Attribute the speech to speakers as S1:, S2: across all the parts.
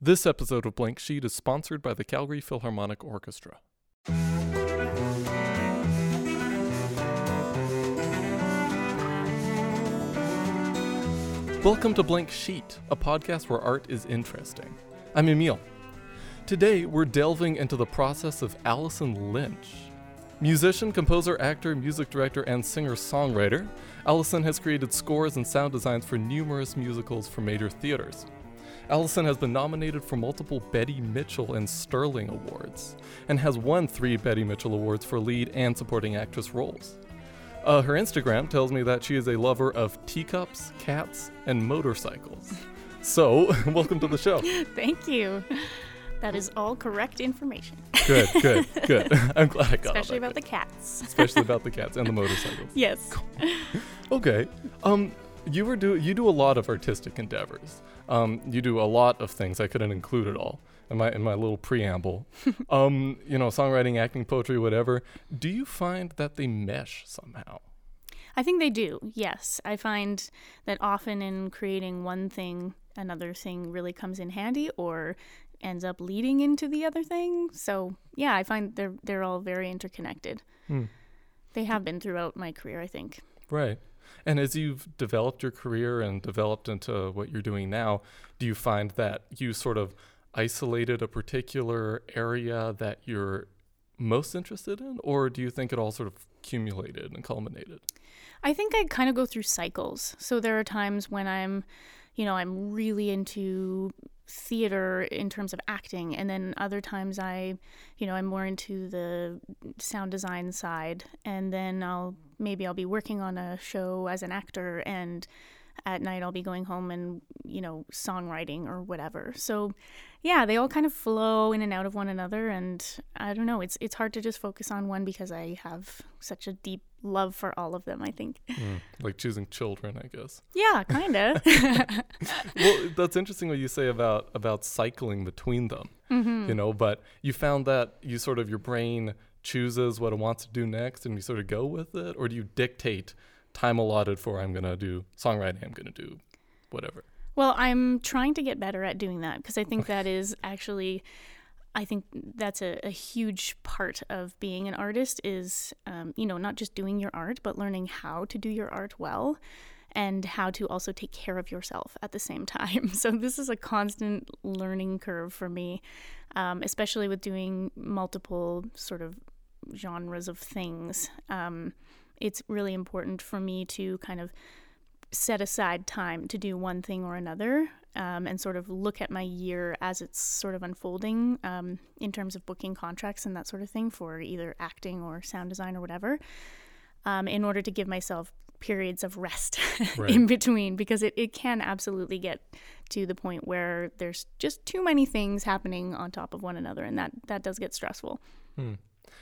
S1: This episode of Blank Sheet is sponsored by the Calgary Philharmonic Orchestra. Welcome to Blank Sheet, a podcast where art is interesting. I'm Emil. Today, we're delving into the process of Allison Lynch. Musician, composer, actor, music director, and singer songwriter, Allison has created scores and sound designs for numerous musicals for major theaters. Allison has been nominated for multiple Betty Mitchell and Sterling Awards, and has won three Betty Mitchell Awards for lead and supporting actress roles. Uh, her Instagram tells me that she is a lover of teacups, cats, and motorcycles. So, welcome to the show.
S2: Thank you. That is all correct information.
S1: Good, good, good. I'm glad I got all
S2: Especially about the cats.
S1: especially about the cats and the motorcycles.
S2: Yes.
S1: Okay. Um, you were do you do a lot of artistic endeavors. Um, you do a lot of things. I couldn't include it all in my in my little preamble. um, you know, songwriting, acting, poetry, whatever. Do you find that they mesh somehow?
S2: I think they do. Yes. I find that often in creating one thing, another thing really comes in handy or ends up leading into the other thing. So, yeah, I find they're they're all very interconnected.
S1: Hmm.
S2: They have been throughout my career, I think.
S1: Right. And as you've developed your career and developed into what you're doing now, do you find that you sort of isolated a particular area that you're most interested in, or do you think it all sort of accumulated and culminated?
S2: I think I kind of go through cycles. So there are times when I'm, you know, I'm really into theater in terms of acting, and then other times I, you know, I'm more into the sound design side, and then I'll maybe I'll be working on a show as an actor and at night I'll be going home and you know songwriting or whatever. So yeah, they all kind of flow in and out of one another and I don't know, it's it's hard to just focus on one because I have such a deep love for all of them, I think.
S1: Like choosing children, I guess.
S2: Yeah, kind of.
S1: well, that's interesting what you say about about cycling between them.
S2: Mm-hmm.
S1: You know, but you found that you sort of your brain chooses what it wants to do next, and you sort of go with it, or do you dictate time allotted for I'm gonna do songwriting, I'm gonna do whatever.
S2: Well, I'm trying to get better at doing that because I think that is actually, I think that's a, a huge part of being an artist is, um, you know, not just doing your art, but learning how to do your art well and how to also take care of yourself at the same time. So this is a constant learning curve for me, um, especially with doing multiple sort of genres of things. Um, it's really important for me to kind of set aside time to do one thing or another um, and sort of look at my year as it's sort of unfolding um, in terms of booking contracts and that sort of thing for either acting or sound design or whatever um, in order to give myself periods of rest
S1: Right.
S2: in between because it, it can absolutely get to the point where there's just too many things happening on top of one another and that, that does get stressful
S1: Hmm.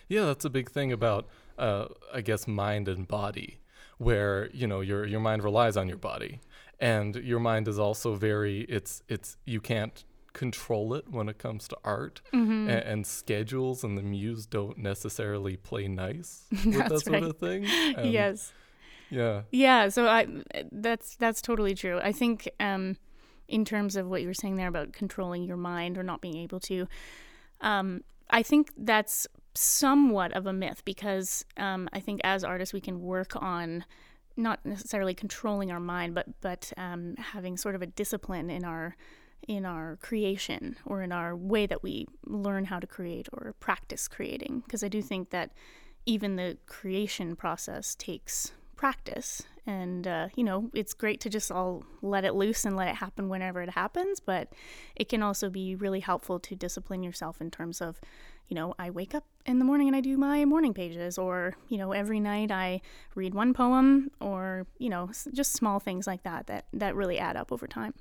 S1: Yeah, that's a big thing about, uh, I guess, mind and body, where you know your your mind relies on your body, and your mind is also very it's it's you can't control it when it comes to art
S2: Mm-hmm.
S1: a- and, schedules and the muse don't necessarily play nice with that sort
S2: right.
S1: of thing. And,
S2: yes
S1: Yeah.
S2: Yeah, so I that's that's totally true. I think um in terms of what you were saying there about controlling your mind or not being able to um I think that's somewhat of a myth because um I think as artists we can work on not necessarily controlling our mind but but um having sort of a discipline in our in our creation or in our way that we learn how to create or practice creating. Because I do think that even the creation process takes practice and uh, you know it's great to just all let it loose and let it happen whenever it happens but it can also be really helpful to discipline yourself in terms of you know i wake up in the morning and i do my morning pages or you know every night i read one poem or you know just small things like that that that really add up over time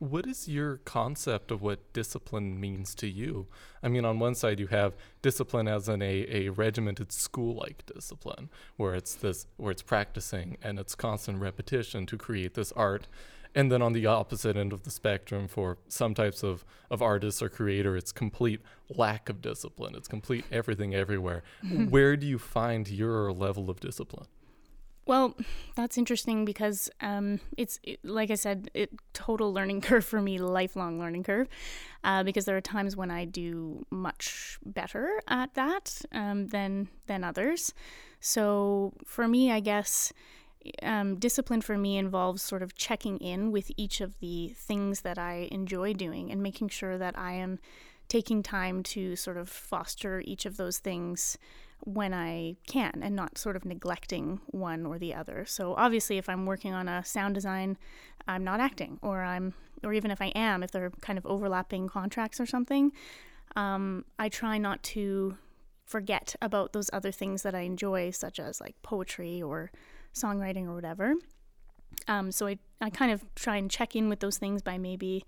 S1: What is your concept of what discipline means to you? I mean, on one side you have discipline as in a, a regimented school-like discipline, where it's this where it's practicing and it's constant repetition to create this art. And then on the opposite end of the spectrum, for some types of, of artists or creator, it's complete lack of discipline. It's complete everything everywhere. Where do you find your level of discipline?
S2: Well, that's interesting because um, it's it, like I said, it total learning curve for me, lifelong learning curve, uh, because there are times when I do much better at that um, than than others. So for me, I guess um, discipline for me involves sort of checking in with each of the things that I enjoy doing and making sure that I am taking time to sort of foster each of those things when I can and not sort of neglecting one or the other. So obviously if I'm working on a sound design, I'm not acting or I'm or even if I am, if they're kind of overlapping contracts or something, um, I try not to forget about those other things that I enjoy, such as like poetry or songwriting or whatever. Um, so I, I kind of try and check in with those things by maybe,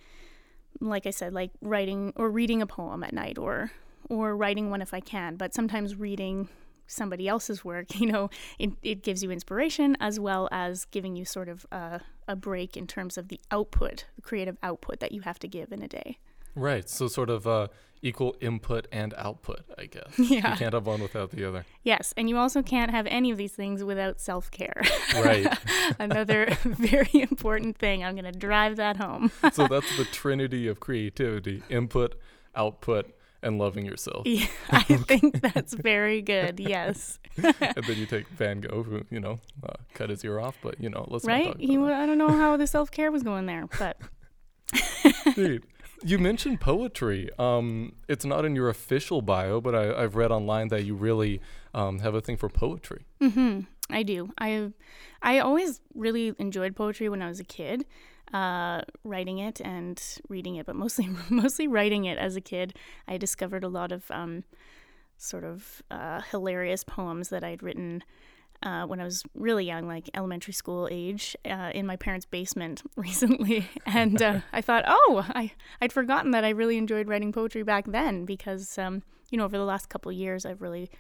S2: like I said, like writing or reading a poem at night or or writing one if I can. But sometimes reading somebody else's work, you know, it, it gives you inspiration as well as giving you sort of a, a break in terms of the output, the creative output that you have to give in a day.
S1: Right. So sort of uh, equal input and output, I guess.
S2: Yeah.
S1: You can't have one without the other.
S2: Yes, and you also can't have any of these things without self care.
S1: Right.
S2: Another very important thing. I'm going to drive that home.
S1: so that's the trinity of creativity: input, output, and loving yourself.
S2: Yeah, I think that's very good. Yes.
S1: and then you take Van Gogh, who you know uh, cut his ear off, but you know, let's not
S2: right? He,
S1: about
S2: wa-
S1: that.
S2: I don't know how the self care was going there, but
S1: Dude, you mentioned poetry. Um, it's not in your official bio, but I, I've read online that you really um, have a thing for poetry.
S2: hmm I do. I I always really enjoyed poetry when I was a kid, uh, writing it and reading it, but mostly mostly writing it as a kid. I discovered a lot of um, sort of uh, hilarious poems that I'd written uh, when I was really young, like elementary school age, uh, in my parents' basement recently. And uh, I thought, oh, I, I'd forgotten that I really enjoyed writing poetry back then because, um, you know, over the last couple of years, I've really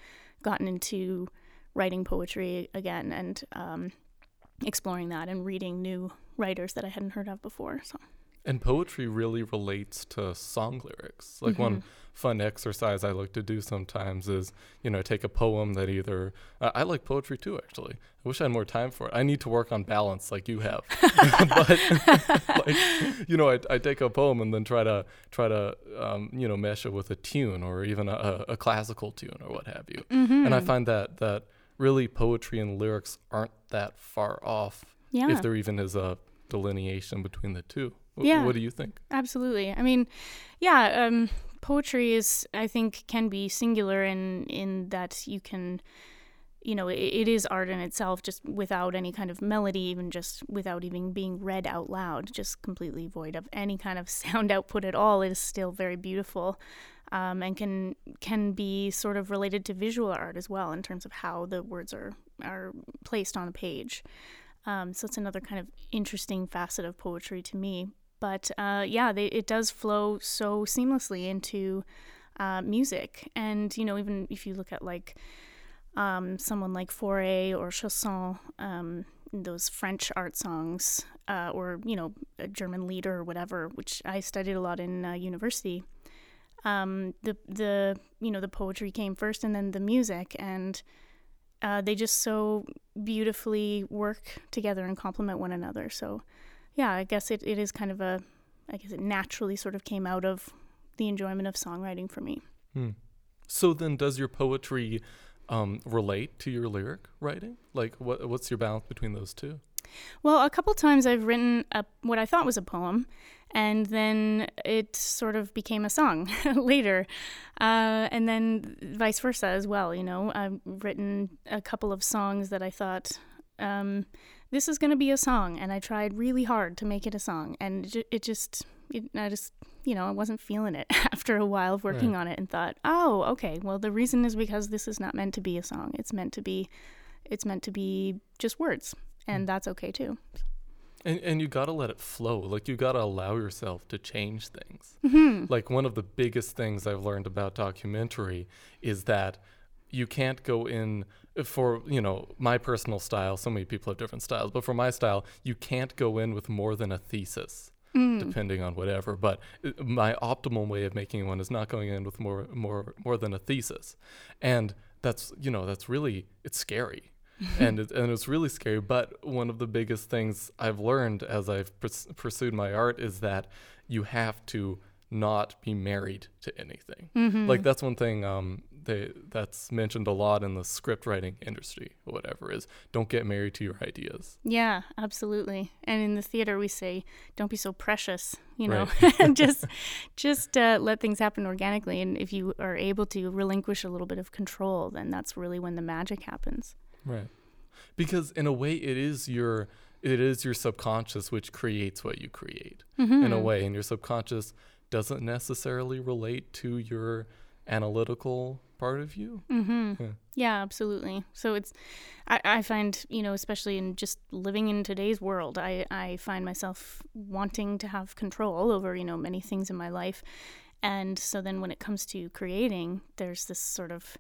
S2: gotten into writing poetry again and um, exploring that and reading new writers that I hadn't heard of before. So,
S1: And poetry really relates to song lyrics. Like one fun exercise I like to do sometimes is, you know, take a poem that either uh, I like poetry too. Actually, I wish I had more time for it. I need to work on balance, like you have. but like, you know, I, I take a poem and then try to try to um, you know mesh it with a tune or even a, a classical tune or what have you. And I find that that really poetry and lyrics aren't that far off
S2: yeah.
S1: if there even is a delineation between the two. Wh-
S2: Yeah.
S1: What do you think?
S2: Absolutely. I mean, yeah, um, poetry is, I think, can be singular in in that you can, you know, it, it is art in itself, just without any kind of melody, even just without even being read out loud, just completely void of any kind of sound output at all. It is still very beautiful. Um, and can can be sort of related to visual art as well in terms of how the words are are placed on a page. Um, so it's another kind of interesting facet of poetry to me. But uh, yeah, they, it does flow so seamlessly into uh, music. And, you know, even if you look at like um, someone like Fauré or Chausson, um, those French art songs, uh, or, you know, a German lieder or whatever, which I studied a lot in uh, university. Um, the the you know the poetry came first and then the music and uh, they just so beautifully work together and complement one another. So, yeah, I guess it, it is kind of a, I guess it naturally sort of came out of the enjoyment of songwriting for me.
S1: Hmm. So then, does your poetry um, relate to your lyric writing? Like, what what's your balance between those two?
S2: Well, a couple times I've written a, what I thought was a poem, and then it sort of became a song later. Uh, and then vice versa as well. You know, I've written a couple of songs that I thought, um, this is going to be a song. And I tried really hard to make it a song. And it, it just, it, I just, you know, I wasn't feeling it after a while of working
S1: Right.
S2: on it and thought, oh, okay, well, the reason is because this is not meant to be a song. It's meant to be, it's meant to be just words. And that's okay too.
S1: And and you gotta let it flow. Like you gotta allow yourself to change things.
S2: Mm-hmm.
S1: Like one of the biggest things I've learned about documentary is that you can't go in for you know my personal style. So many people have different styles, but for my style, you can't go in with more than a thesis. depending on whatever. But uh, my optimal way of making one is not going in with more more more than a thesis, and that's you know that's really it's scary and it, and it's really scary. But one of the biggest things I've learned as I've pers- pursued my art is that you have to not be married to anything.
S2: Mm-hmm.
S1: Like that's one thing um, they that's mentioned a lot in the script writing industry or whatever is don't get married to your ideas.
S2: Yeah, absolutely. And in the theater, we say, "Don't be so precious," you know.
S1: Right.
S2: just, just uh, let things happen organically. And if you are able to relinquish a little bit of control, then that's really when the magic happens.
S1: Right. Because in a way it is your it is your subconscious which creates what you create
S2: Mm-hmm.
S1: in a way and your subconscious doesn't necessarily relate to your analytical part of you.
S2: Mm-hmm.
S1: Yeah.
S2: Yeah, absolutely. So it's, I, I find, you know, especially in just living in today's world, I, I find myself wanting to have control over, you know, many things in my life. And so then when it comes to creating, there's this sort of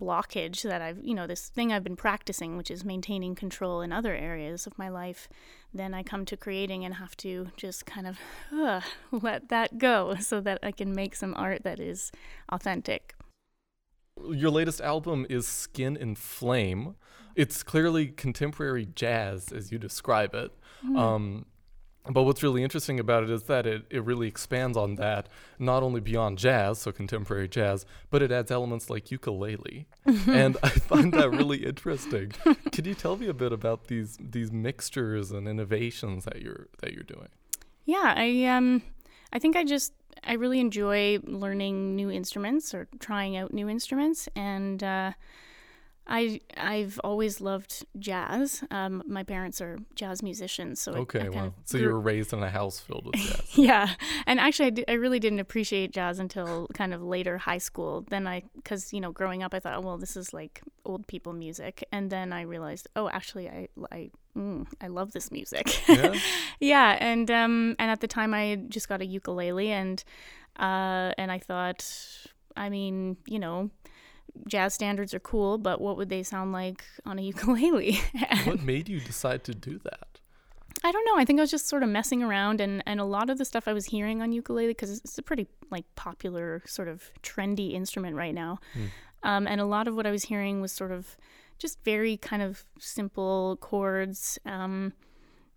S2: blockage that I've, you know, this thing I've been practicing, which is maintaining control in other areas of my life. Then I come to creating and have to just kind of uh, let that go so that I can make some art that is authentic.
S1: Your latest album is Skin and Flame. It's clearly contemporary jazz as you describe it. Um, but what's really interesting about it is that it, it really expands on that, not only beyond jazz, so contemporary jazz, but it adds elements like ukulele. and I find that really interesting. Could you tell me a bit about these these mixtures and innovations that you're that you're doing?
S2: Yeah, I um I think I just I really enjoy learning new instruments or trying out new instruments and uh I I've always loved jazz. Um, my parents are jazz musicians, so
S1: Okay,
S2: of
S1: so you were raised in a house filled with jazz.
S2: yeah, and actually, I, I really didn't appreciate jazz until kind of later high school. Then I, because you know, growing up, I thought, oh well, this is like old people music, and then I realized, oh, actually, I I mm, I love this music.
S1: Yeah?
S2: yeah, and um, and at the time, I just got a ukulele, and uh, and I thought, I mean, you know. Jazz standards are cool, but what would they sound like on a ukulele?
S1: what made you decide to do that?
S2: I don't know. I think I was just sort of messing around, and, and a lot of the stuff I was hearing on ukulele because it's a pretty like popular sort of trendy instrument right now,
S1: Hmm.
S2: um, and a lot of what I was hearing was sort of just very kind of simple chords, um,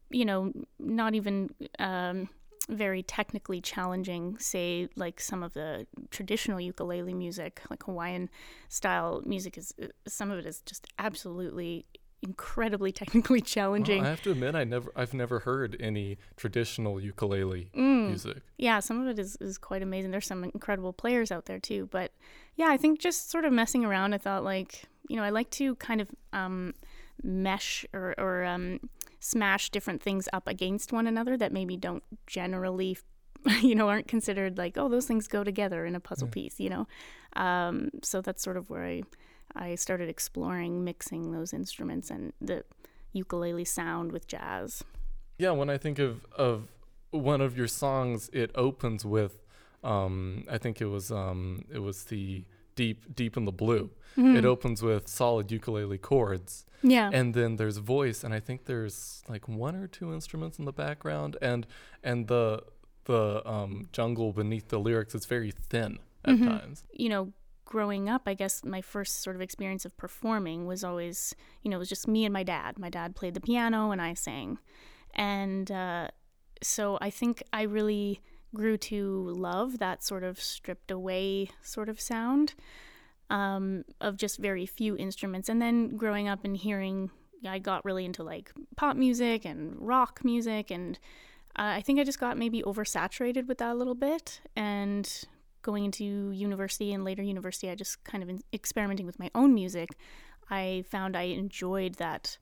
S2: you know, not even um, very technically challenging. Say like some of the traditional ukulele music, like Hawaiian style music, is uh, some of it is just absolutely incredibly technically challenging.
S1: Well, I have to admit, I never, I've never heard any traditional ukulele
S2: Mm.
S1: music.
S2: yeah, some of it is, is quite amazing. There's some incredible players out there too. But yeah, I think just sort of messing around, I thought like, you know, I like to kind of um, mesh or, or um, smash different things up against one another that maybe don't generally, you know, aren't considered like, oh, those things go together in a puzzle
S1: Yeah.
S2: piece, you know? Um, so that's sort of where I, I started exploring mixing those instruments and the ukulele sound with jazz.
S1: Yeah, when I think of of one of your songs, it opens with, um, I think it was um, it was the deep deep in the blue.
S2: Mm-hmm.
S1: It opens with solid ukulele chords,
S2: Yeah.
S1: and then there's voice, and I think there's like one or two instruments in the background, and and the the um, jungle beneath the lyrics is very thin at
S2: Mhm.
S1: times.
S2: you know, growing up, I guess my first sort of experience of performing was always, you know, it was just me and my dad. My dad played the piano and I sang. And uh, so I think I really grew to love that sort of stripped away sort of sound um, of just very few instruments. And then growing up and hearing, I got really into like pop music and rock music. And uh, I think I just got maybe oversaturated with that a little bit. And going into university and later university, I just kind of in- experimenting with my own music. I found I enjoyed that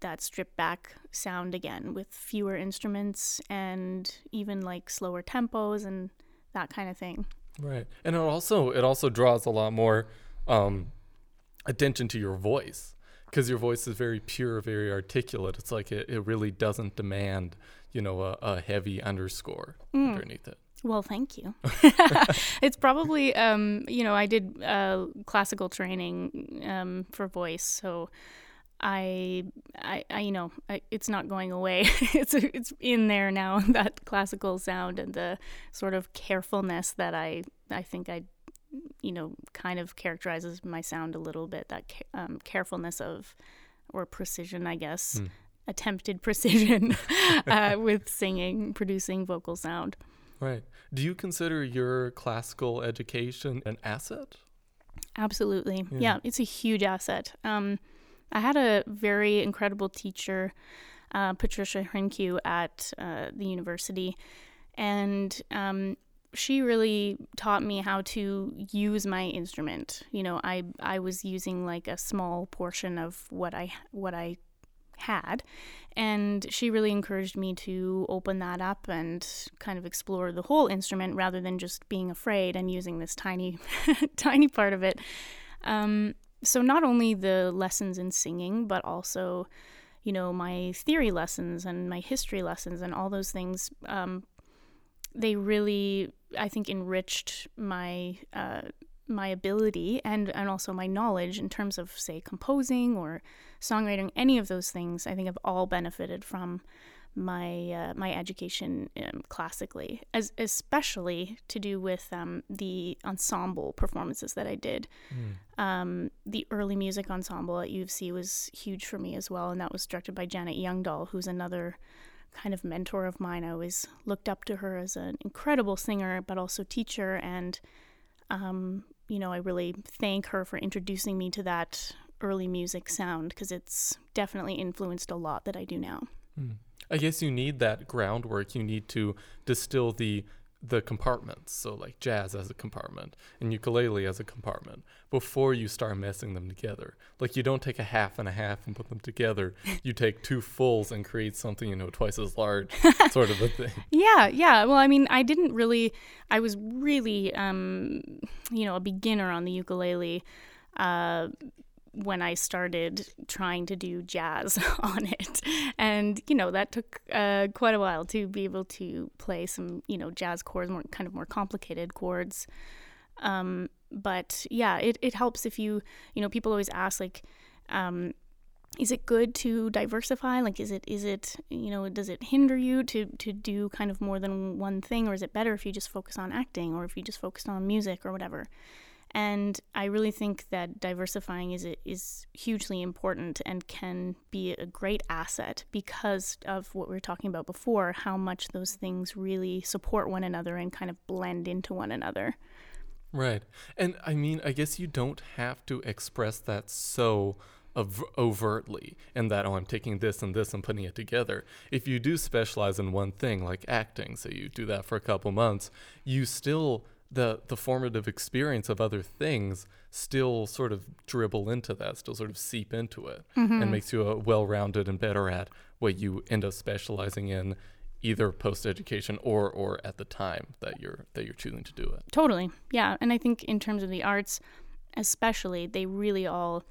S2: that stripped back sound again with fewer instruments and even like slower tempos and that kind of thing.
S1: Right. And it also it also draws a lot more um attention to your voice because your voice is very pure, very articulate. It's like it, it really doesn't demand, you know, a, a heavy underscore underneath it.
S2: Well, thank you. it's probably, um, you know, I did uh, classical training um, for voice, so I, I, I you know, I, it's not going away. it's it's in there now. That classical sound and the sort of carefulness that I, I think I, you know, kind of characterizes my sound a little bit. That um, carefulness of or precision, I guess,
S1: Mm.
S2: attempted precision uh, with singing, producing vocal sound.
S1: Right. Do you consider your classical education an asset?
S2: Absolutely.
S1: Yeah.
S2: Yeah, it's a huge asset. Um, I had a very incredible teacher, uh, Patricia Hrinkew, at uh, the university, and um, she really taught me how to use my instrument. You know, I I was using like a small portion of what I what I had, and she really encouraged me to open that up and kind of explore the whole instrument rather than just being afraid and using this tiny tiny part of it. Um, so not only the lessons in singing, but also, you know, my theory lessons and my history lessons and all those things. Um, they really, I think, enriched my uh, my ability and and also my knowledge in terms of say composing or songwriting. Any of those things, I think, have all benefited from my uh, my education um, classically, as especially to do with um, the ensemble performances that I did. Um, the early music ensemble at U of C was huge for me as well, and that was directed by Janet Youngdahl, who's another kind of mentor of mine. I always looked up to her as an incredible singer, but also teacher, and um, you know, I really thank her for introducing me to that early music sound because it's definitely influenced a lot that I do now.
S1: I guess you need that groundwork. You need to distill the the compartments. So like jazz as a compartment and ukulele as a compartment before you start messing them together. Like you don't take a half and a half and put them together. You take two fulls and create something you know twice as large, sort of a thing.
S2: Yeah, yeah. Well, I mean, I didn't really. I was really, um, you know, a beginner on the ukulele uh, when I started trying to do jazz on it, and you know that took uh, quite a while to be able to play some, you know, jazz chords, more kind of more complicated chords. Um, but yeah, it it helps if you, you know, people always ask like. Um, is it good to diversify like is it is it you know does it hinder you to to do kind of more than one thing or is it better if you just focus on acting or if you just focus on music or whatever and i really think that diversifying is is hugely important and can be a great asset because of what we were talking about before how much those things really support one another and kind of blend into one another
S1: Right. And I mean, I guess you don't have to express that so ov- overtly and that, oh, I'm taking this and this and putting it together. If you do specialize in one thing, like acting, so you do that for a couple months, you still, the, the formative experience of other things still sort of dribble into that, still sort of seep into it, and mm-hmm. makes you a well rounded and better at what you end up specializing in either post education or or at the time that you're that you're choosing to do it.
S2: Totally. Yeah. And I think in terms of the arts, especially, they really all,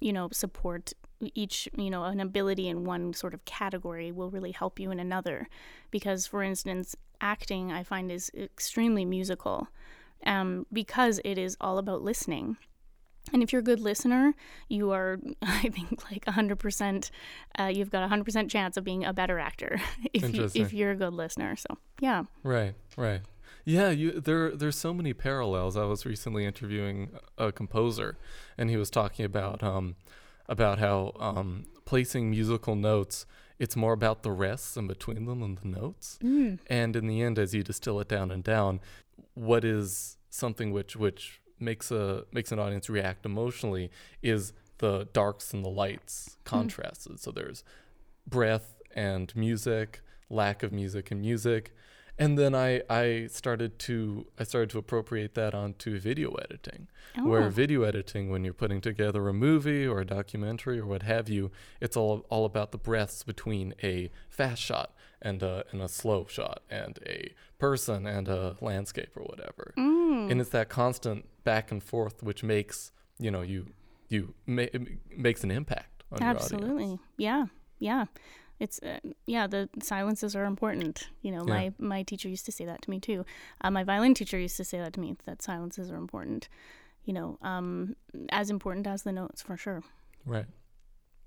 S2: you know, support each, you know, an ability in one sort of category will really help you in another. Because, for instance, acting I find is extremely musical um, because it is all about listening. And if you're a good listener, you are, I think, like 100%, uh, you've got a 100% chance of being a better actor if, you, if you're a good listener. So, yeah.
S1: Right, right. Yeah, you there there's so many parallels. I was recently interviewing a composer and he was talking about um about how um placing musical notes it's more about the rests in between them than the notes. And in the end as you distill it down and down, what is something which which makes a makes an audience react emotionally is the darks and the lights contrasted. So there's breath and music, lack of music and music. And then I, I started to I started to appropriate that onto video editing. Where
S2: Oh.
S1: video editing, when you're putting together a movie or a documentary or what have you, it's all all about the breaths between a fast shot and a, and a slow shot and a person and a landscape or whatever.
S2: Mm.
S1: And it's that constant back and forth which makes you know you you ma- it makes an impact on your audience.
S2: Absolutely. Yeah. Yeah. It's uh, yeah. The silences are important. You know,
S1: Yeah.
S2: my my teacher used to say that to me too. Uh, my violin teacher used to say that to me. That silences are important. You know, um, as important as the notes for sure.
S1: Right.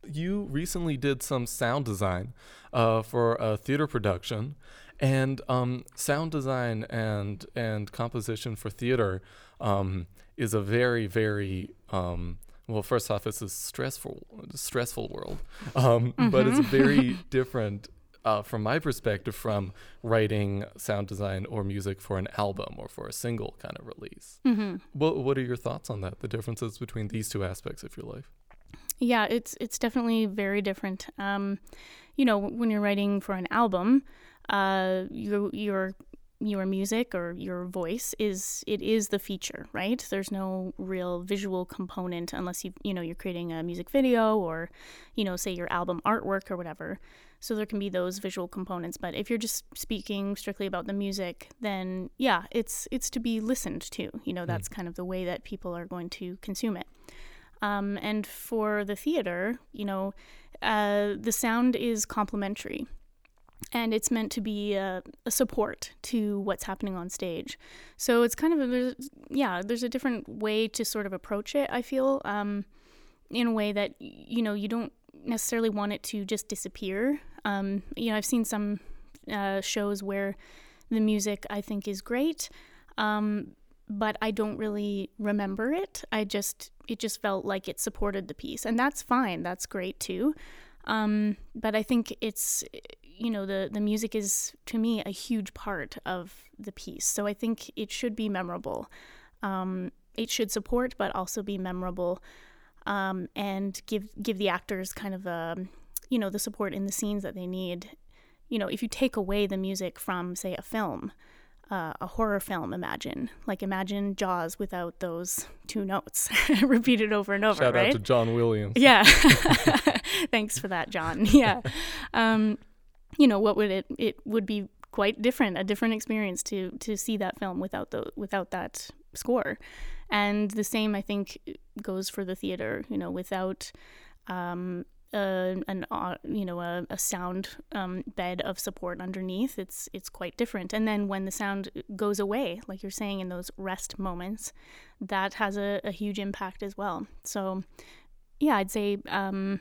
S1: You recently did some sound design uh, for a theater production, and um, sound design and and composition for theater um, is a very very um, well, first off, it's a stressful, stressful world, um, mm-hmm. but it's very different uh, from my perspective from writing sound design or music for an album or for a single kind of release. Mm-hmm. What What are your thoughts on that? The differences between these two aspects of your life?
S2: Yeah, it's it's definitely very different. Um, you know, when you're writing for an album, uh, your your your music or your voice is it is the feature, right? There's no real visual component unless you you know you're creating a music video or you know say your album artwork or whatever. So there can be those visual components, but if you're just speaking strictly about the music, then yeah, it's it's to be listened to. You know, that's mm. kind of the way that people are going to consume it. Um, and for the theater, you know, uh, the sound is complementary and it's meant to be a, a, support to what's happening on stage. So it's kind of a, there's, yeah, there's a different way to sort of approach it. I feel um, in a way that you know you don't necessarily want it to just disappear. Um, you know, I've seen some uh, shows where the music I think is great, um, but I don't really remember it. I just it just felt like it supported the piece, and that's fine. That's great too. Um, but I think it's you know the the music is to me a huge part of the piece. So I think it should be memorable. Um, it should support, but also be memorable, um, and give give the actors kind of a you know the support in the scenes that they need. You know, if you take away the music from say a film, uh, a horror film, imagine. Like, imagine Jaws without those two notes repeated over and over,
S1: Shout
S2: right?
S1: out to John Williams.
S2: Yeah. Thanks for that, John. Yeah. Um, you know, what would it, it would be quite different, a different experience to, to see that film without the, without that score. And the same, I think, goes for the theater, you know, without, um, an uh, you know a, a sound um, bed of support underneath it's it's quite different and then when the sound goes away like you're saying in those rest moments that has a, a huge impact as well so yeah i'd say um,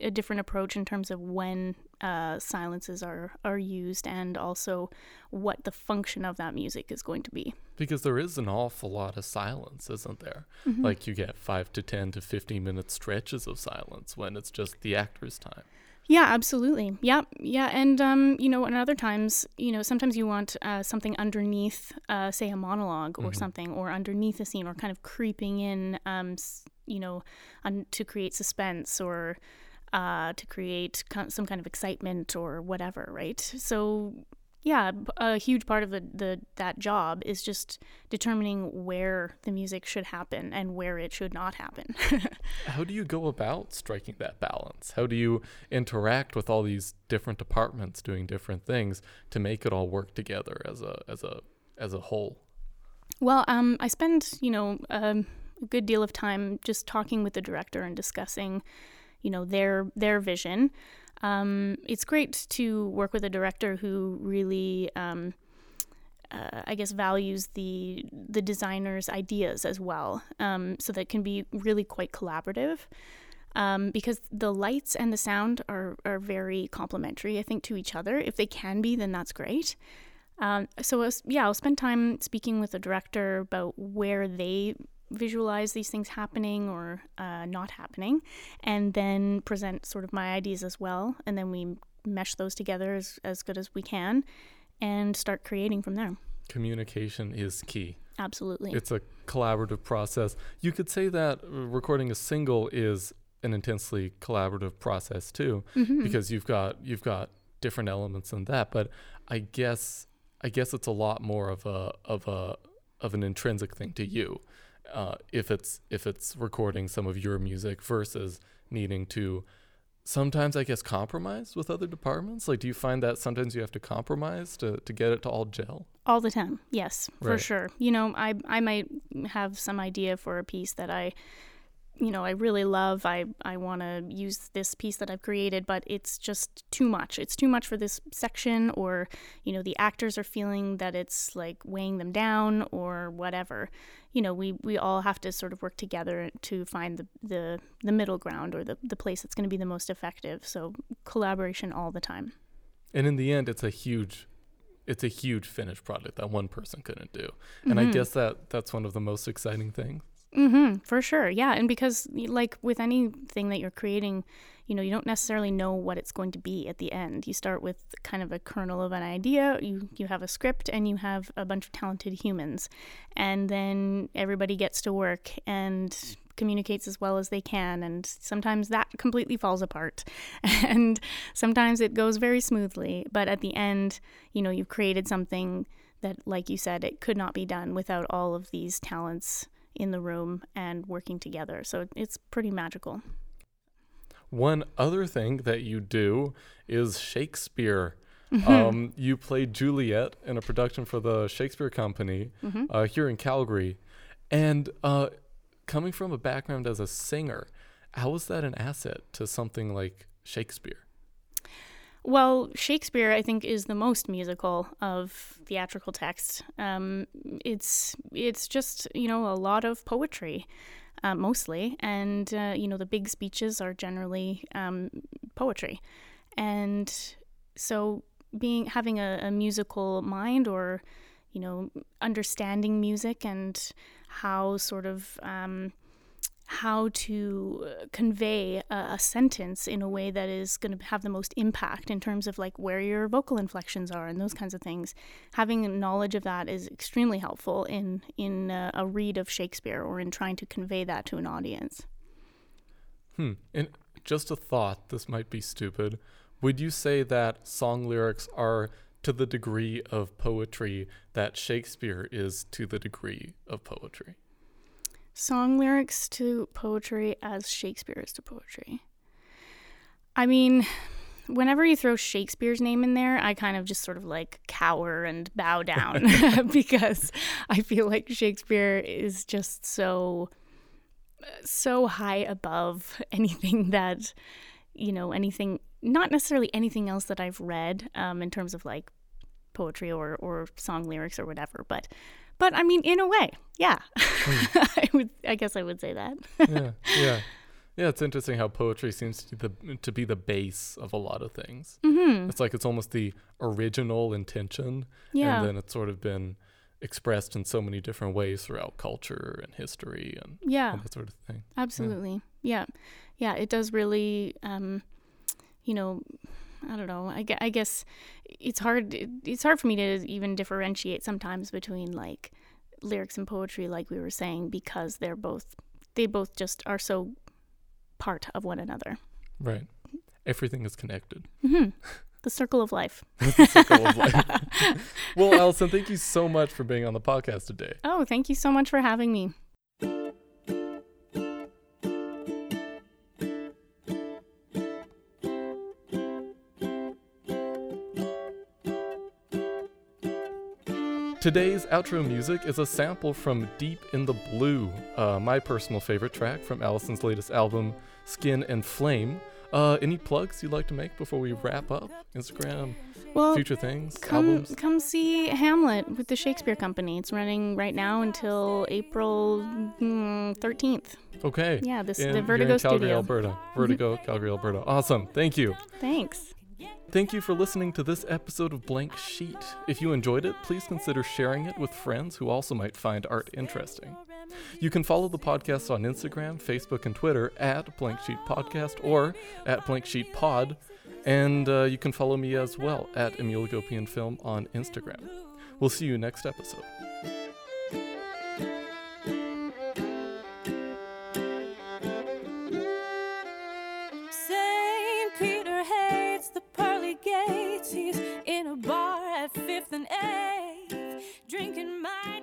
S2: a different approach in terms of when uh, silences are are used and also what the function of that music is going to be.
S1: Because there is an awful lot of silence, isn't there? Mm-hmm. Like you get five to ten to fifteen minute stretches of silence when it's just the actor's time.
S2: Yeah, absolutely. Yeah, yeah, and um, you know, and other times, you know, sometimes you want uh, something underneath, uh, say, a monolog or mm-hmm. something, or underneath a scene, or kind of creeping in, um, you know, un- to create suspense or uh, to create some kind of excitement or whatever, right? So yeah, a huge part of the, the that job is just determining where the music should happen and where it should not happen.
S1: How do you go about striking that balance? How do you interact with all these different departments doing different things to make it all work together as a as a as a whole?
S2: Well, um, I spend you know um, a good deal of time just talking with the director and discussing you know their their vision. Um, it's great to work with a director who really, um, uh, I guess, values the the designer's ideas as well, um, so that can be really quite collaborative. Um, because the lights and the sound are are very complementary, I think, to each other. If they can be, then that's great. Um, so was, yeah, I'll spend time speaking with the director about where they visualize these things happening or uh, not happening, and then present sort of my ideas as well. And then we mesh those together as, as good as we can and start creating from there.
S1: Communication is key.
S2: Absolutely.
S1: It's a collaborative process. You could say that recording a single is an intensely collaborative process too mm-hmm. because you've got you've got different elements in that but I guess I guess it's a lot more of a of a of an intrinsic thing to you uh, if it's if it's recording some of your music versus needing to sometimes I guess compromise with other departments? Like do you find that sometimes you have to compromise to, to get it to all gel?
S2: All the time. Yes, for right. sure. You know, I I might have some idea for a piece that I you know, I really love. I I want to use this piece that I've created, but it's just too much. It's too much for this section, or you know, the actors are feeling that it's like weighing them down, or whatever. You know, we we all have to sort of work together to find the the, the middle ground or the the place that's going to be the most effective. So collaboration all the time.
S1: And in the end, it's a huge it's a huge finished product that one person couldn't do. And mm-hmm. I guess that that's one of the most exciting things
S2: Mm-hmm, for sure. Yeah. And because, like with anything that you're creating, you know, you don't necessarily know what it's going to be at the end. You start with kind of a kernel of an idea, you, you have a script, and you have a bunch of talented humans. And then everybody gets to work and communicates as well as they can. And sometimes that completely falls apart. and sometimes it goes very smoothly. But at the end, you know, you've created something that, like you said, it could not be done without all of these talents in the room and working together. So it's pretty magical.
S1: One other thing that you do is Shakespeare. Mm-hmm. Um, you played Juliet in a production for the Shakespeare Company mm-hmm. uh, here in Calgary. And uh, coming from a background as a singer, how is that an asset to something like Shakespeare?
S2: Well, Shakespeare, I think, is the most musical of theatrical texts. Um, it's it's just you know a lot of poetry, uh, mostly, and uh, you know the big speeches are generally um, poetry, and so being having a, a musical mind or you know understanding music and how sort of um, how to uh, convey a, a, sentence in a way that is going to have the most impact in terms of like where your vocal inflections are and those kinds of things. Having knowledge of that is extremely helpful in in uh, a read of Shakespeare or in trying to convey that to an audience.
S1: Hmm. And just a thought. This might be stupid. Would you say that song lyrics are to the degree of poetry that Shakespeare is to the degree of poetry?
S2: Song lyrics to poetry as Shakespeare is to poetry. I mean, whenever you throw Shakespeare's name in there, I kind of just sort of like cower and bow down because I feel like Shakespeare is just so so high above anything that you know anything not necessarily anything else that I've read um, in terms of like poetry or or song lyrics or whatever, but but I mean, in a way, yeah. Mm. I would. I guess I would say that.
S1: yeah, yeah, yeah. It's interesting how poetry seems to be the to be the base of a lot of things. Mm-hmm. It's like it's almost the original intention, yeah. and then it's sort of been expressed in so many different ways throughout culture and history and
S2: yeah,
S1: and that sort of thing.
S2: Absolutely, yeah, yeah. yeah it does really, um, you know I don't know. I, I guess it's hard. It's hard for me to even differentiate sometimes between like lyrics and poetry, like we were saying, because they're both they both just are so part of one another.
S1: Right. Everything is connected.
S2: Mm-hmm. The circle of life. circle of
S1: life. well, Allison, thank you so much for being on the podcast today.
S2: Oh, thank you so much for having me.
S1: Today's outro music is a sample from Deep in the Blue, uh, my personal favorite track from Allison's latest album, Skin and Flame. Uh, any plugs you'd like to make before we wrap up? Instagram, well, future things,
S2: come,
S1: albums?
S2: Come see Hamlet with the Shakespeare Company. It's running right now until April mm, 13th.
S1: Okay.
S2: Yeah, this in, the Vertigo
S1: Calgary,
S2: Studio.
S1: Alberta. Vertigo, Calgary, Alberta. Awesome. Thank you.
S2: Thanks.
S1: Thank you for listening to this episode of Blank Sheet. If you enjoyed it, please consider sharing it with friends who also might find art interesting. You can follow the podcast on Instagram, Facebook, and Twitter at Blank Sheet Podcast or at Blank Sheet Pod, and uh, you can follow me as well at Emil Gopian Film on Instagram. We'll see you next episode.
S3: Peter Hay the pearly gates. He's in a bar at 5th and 8th, drinking my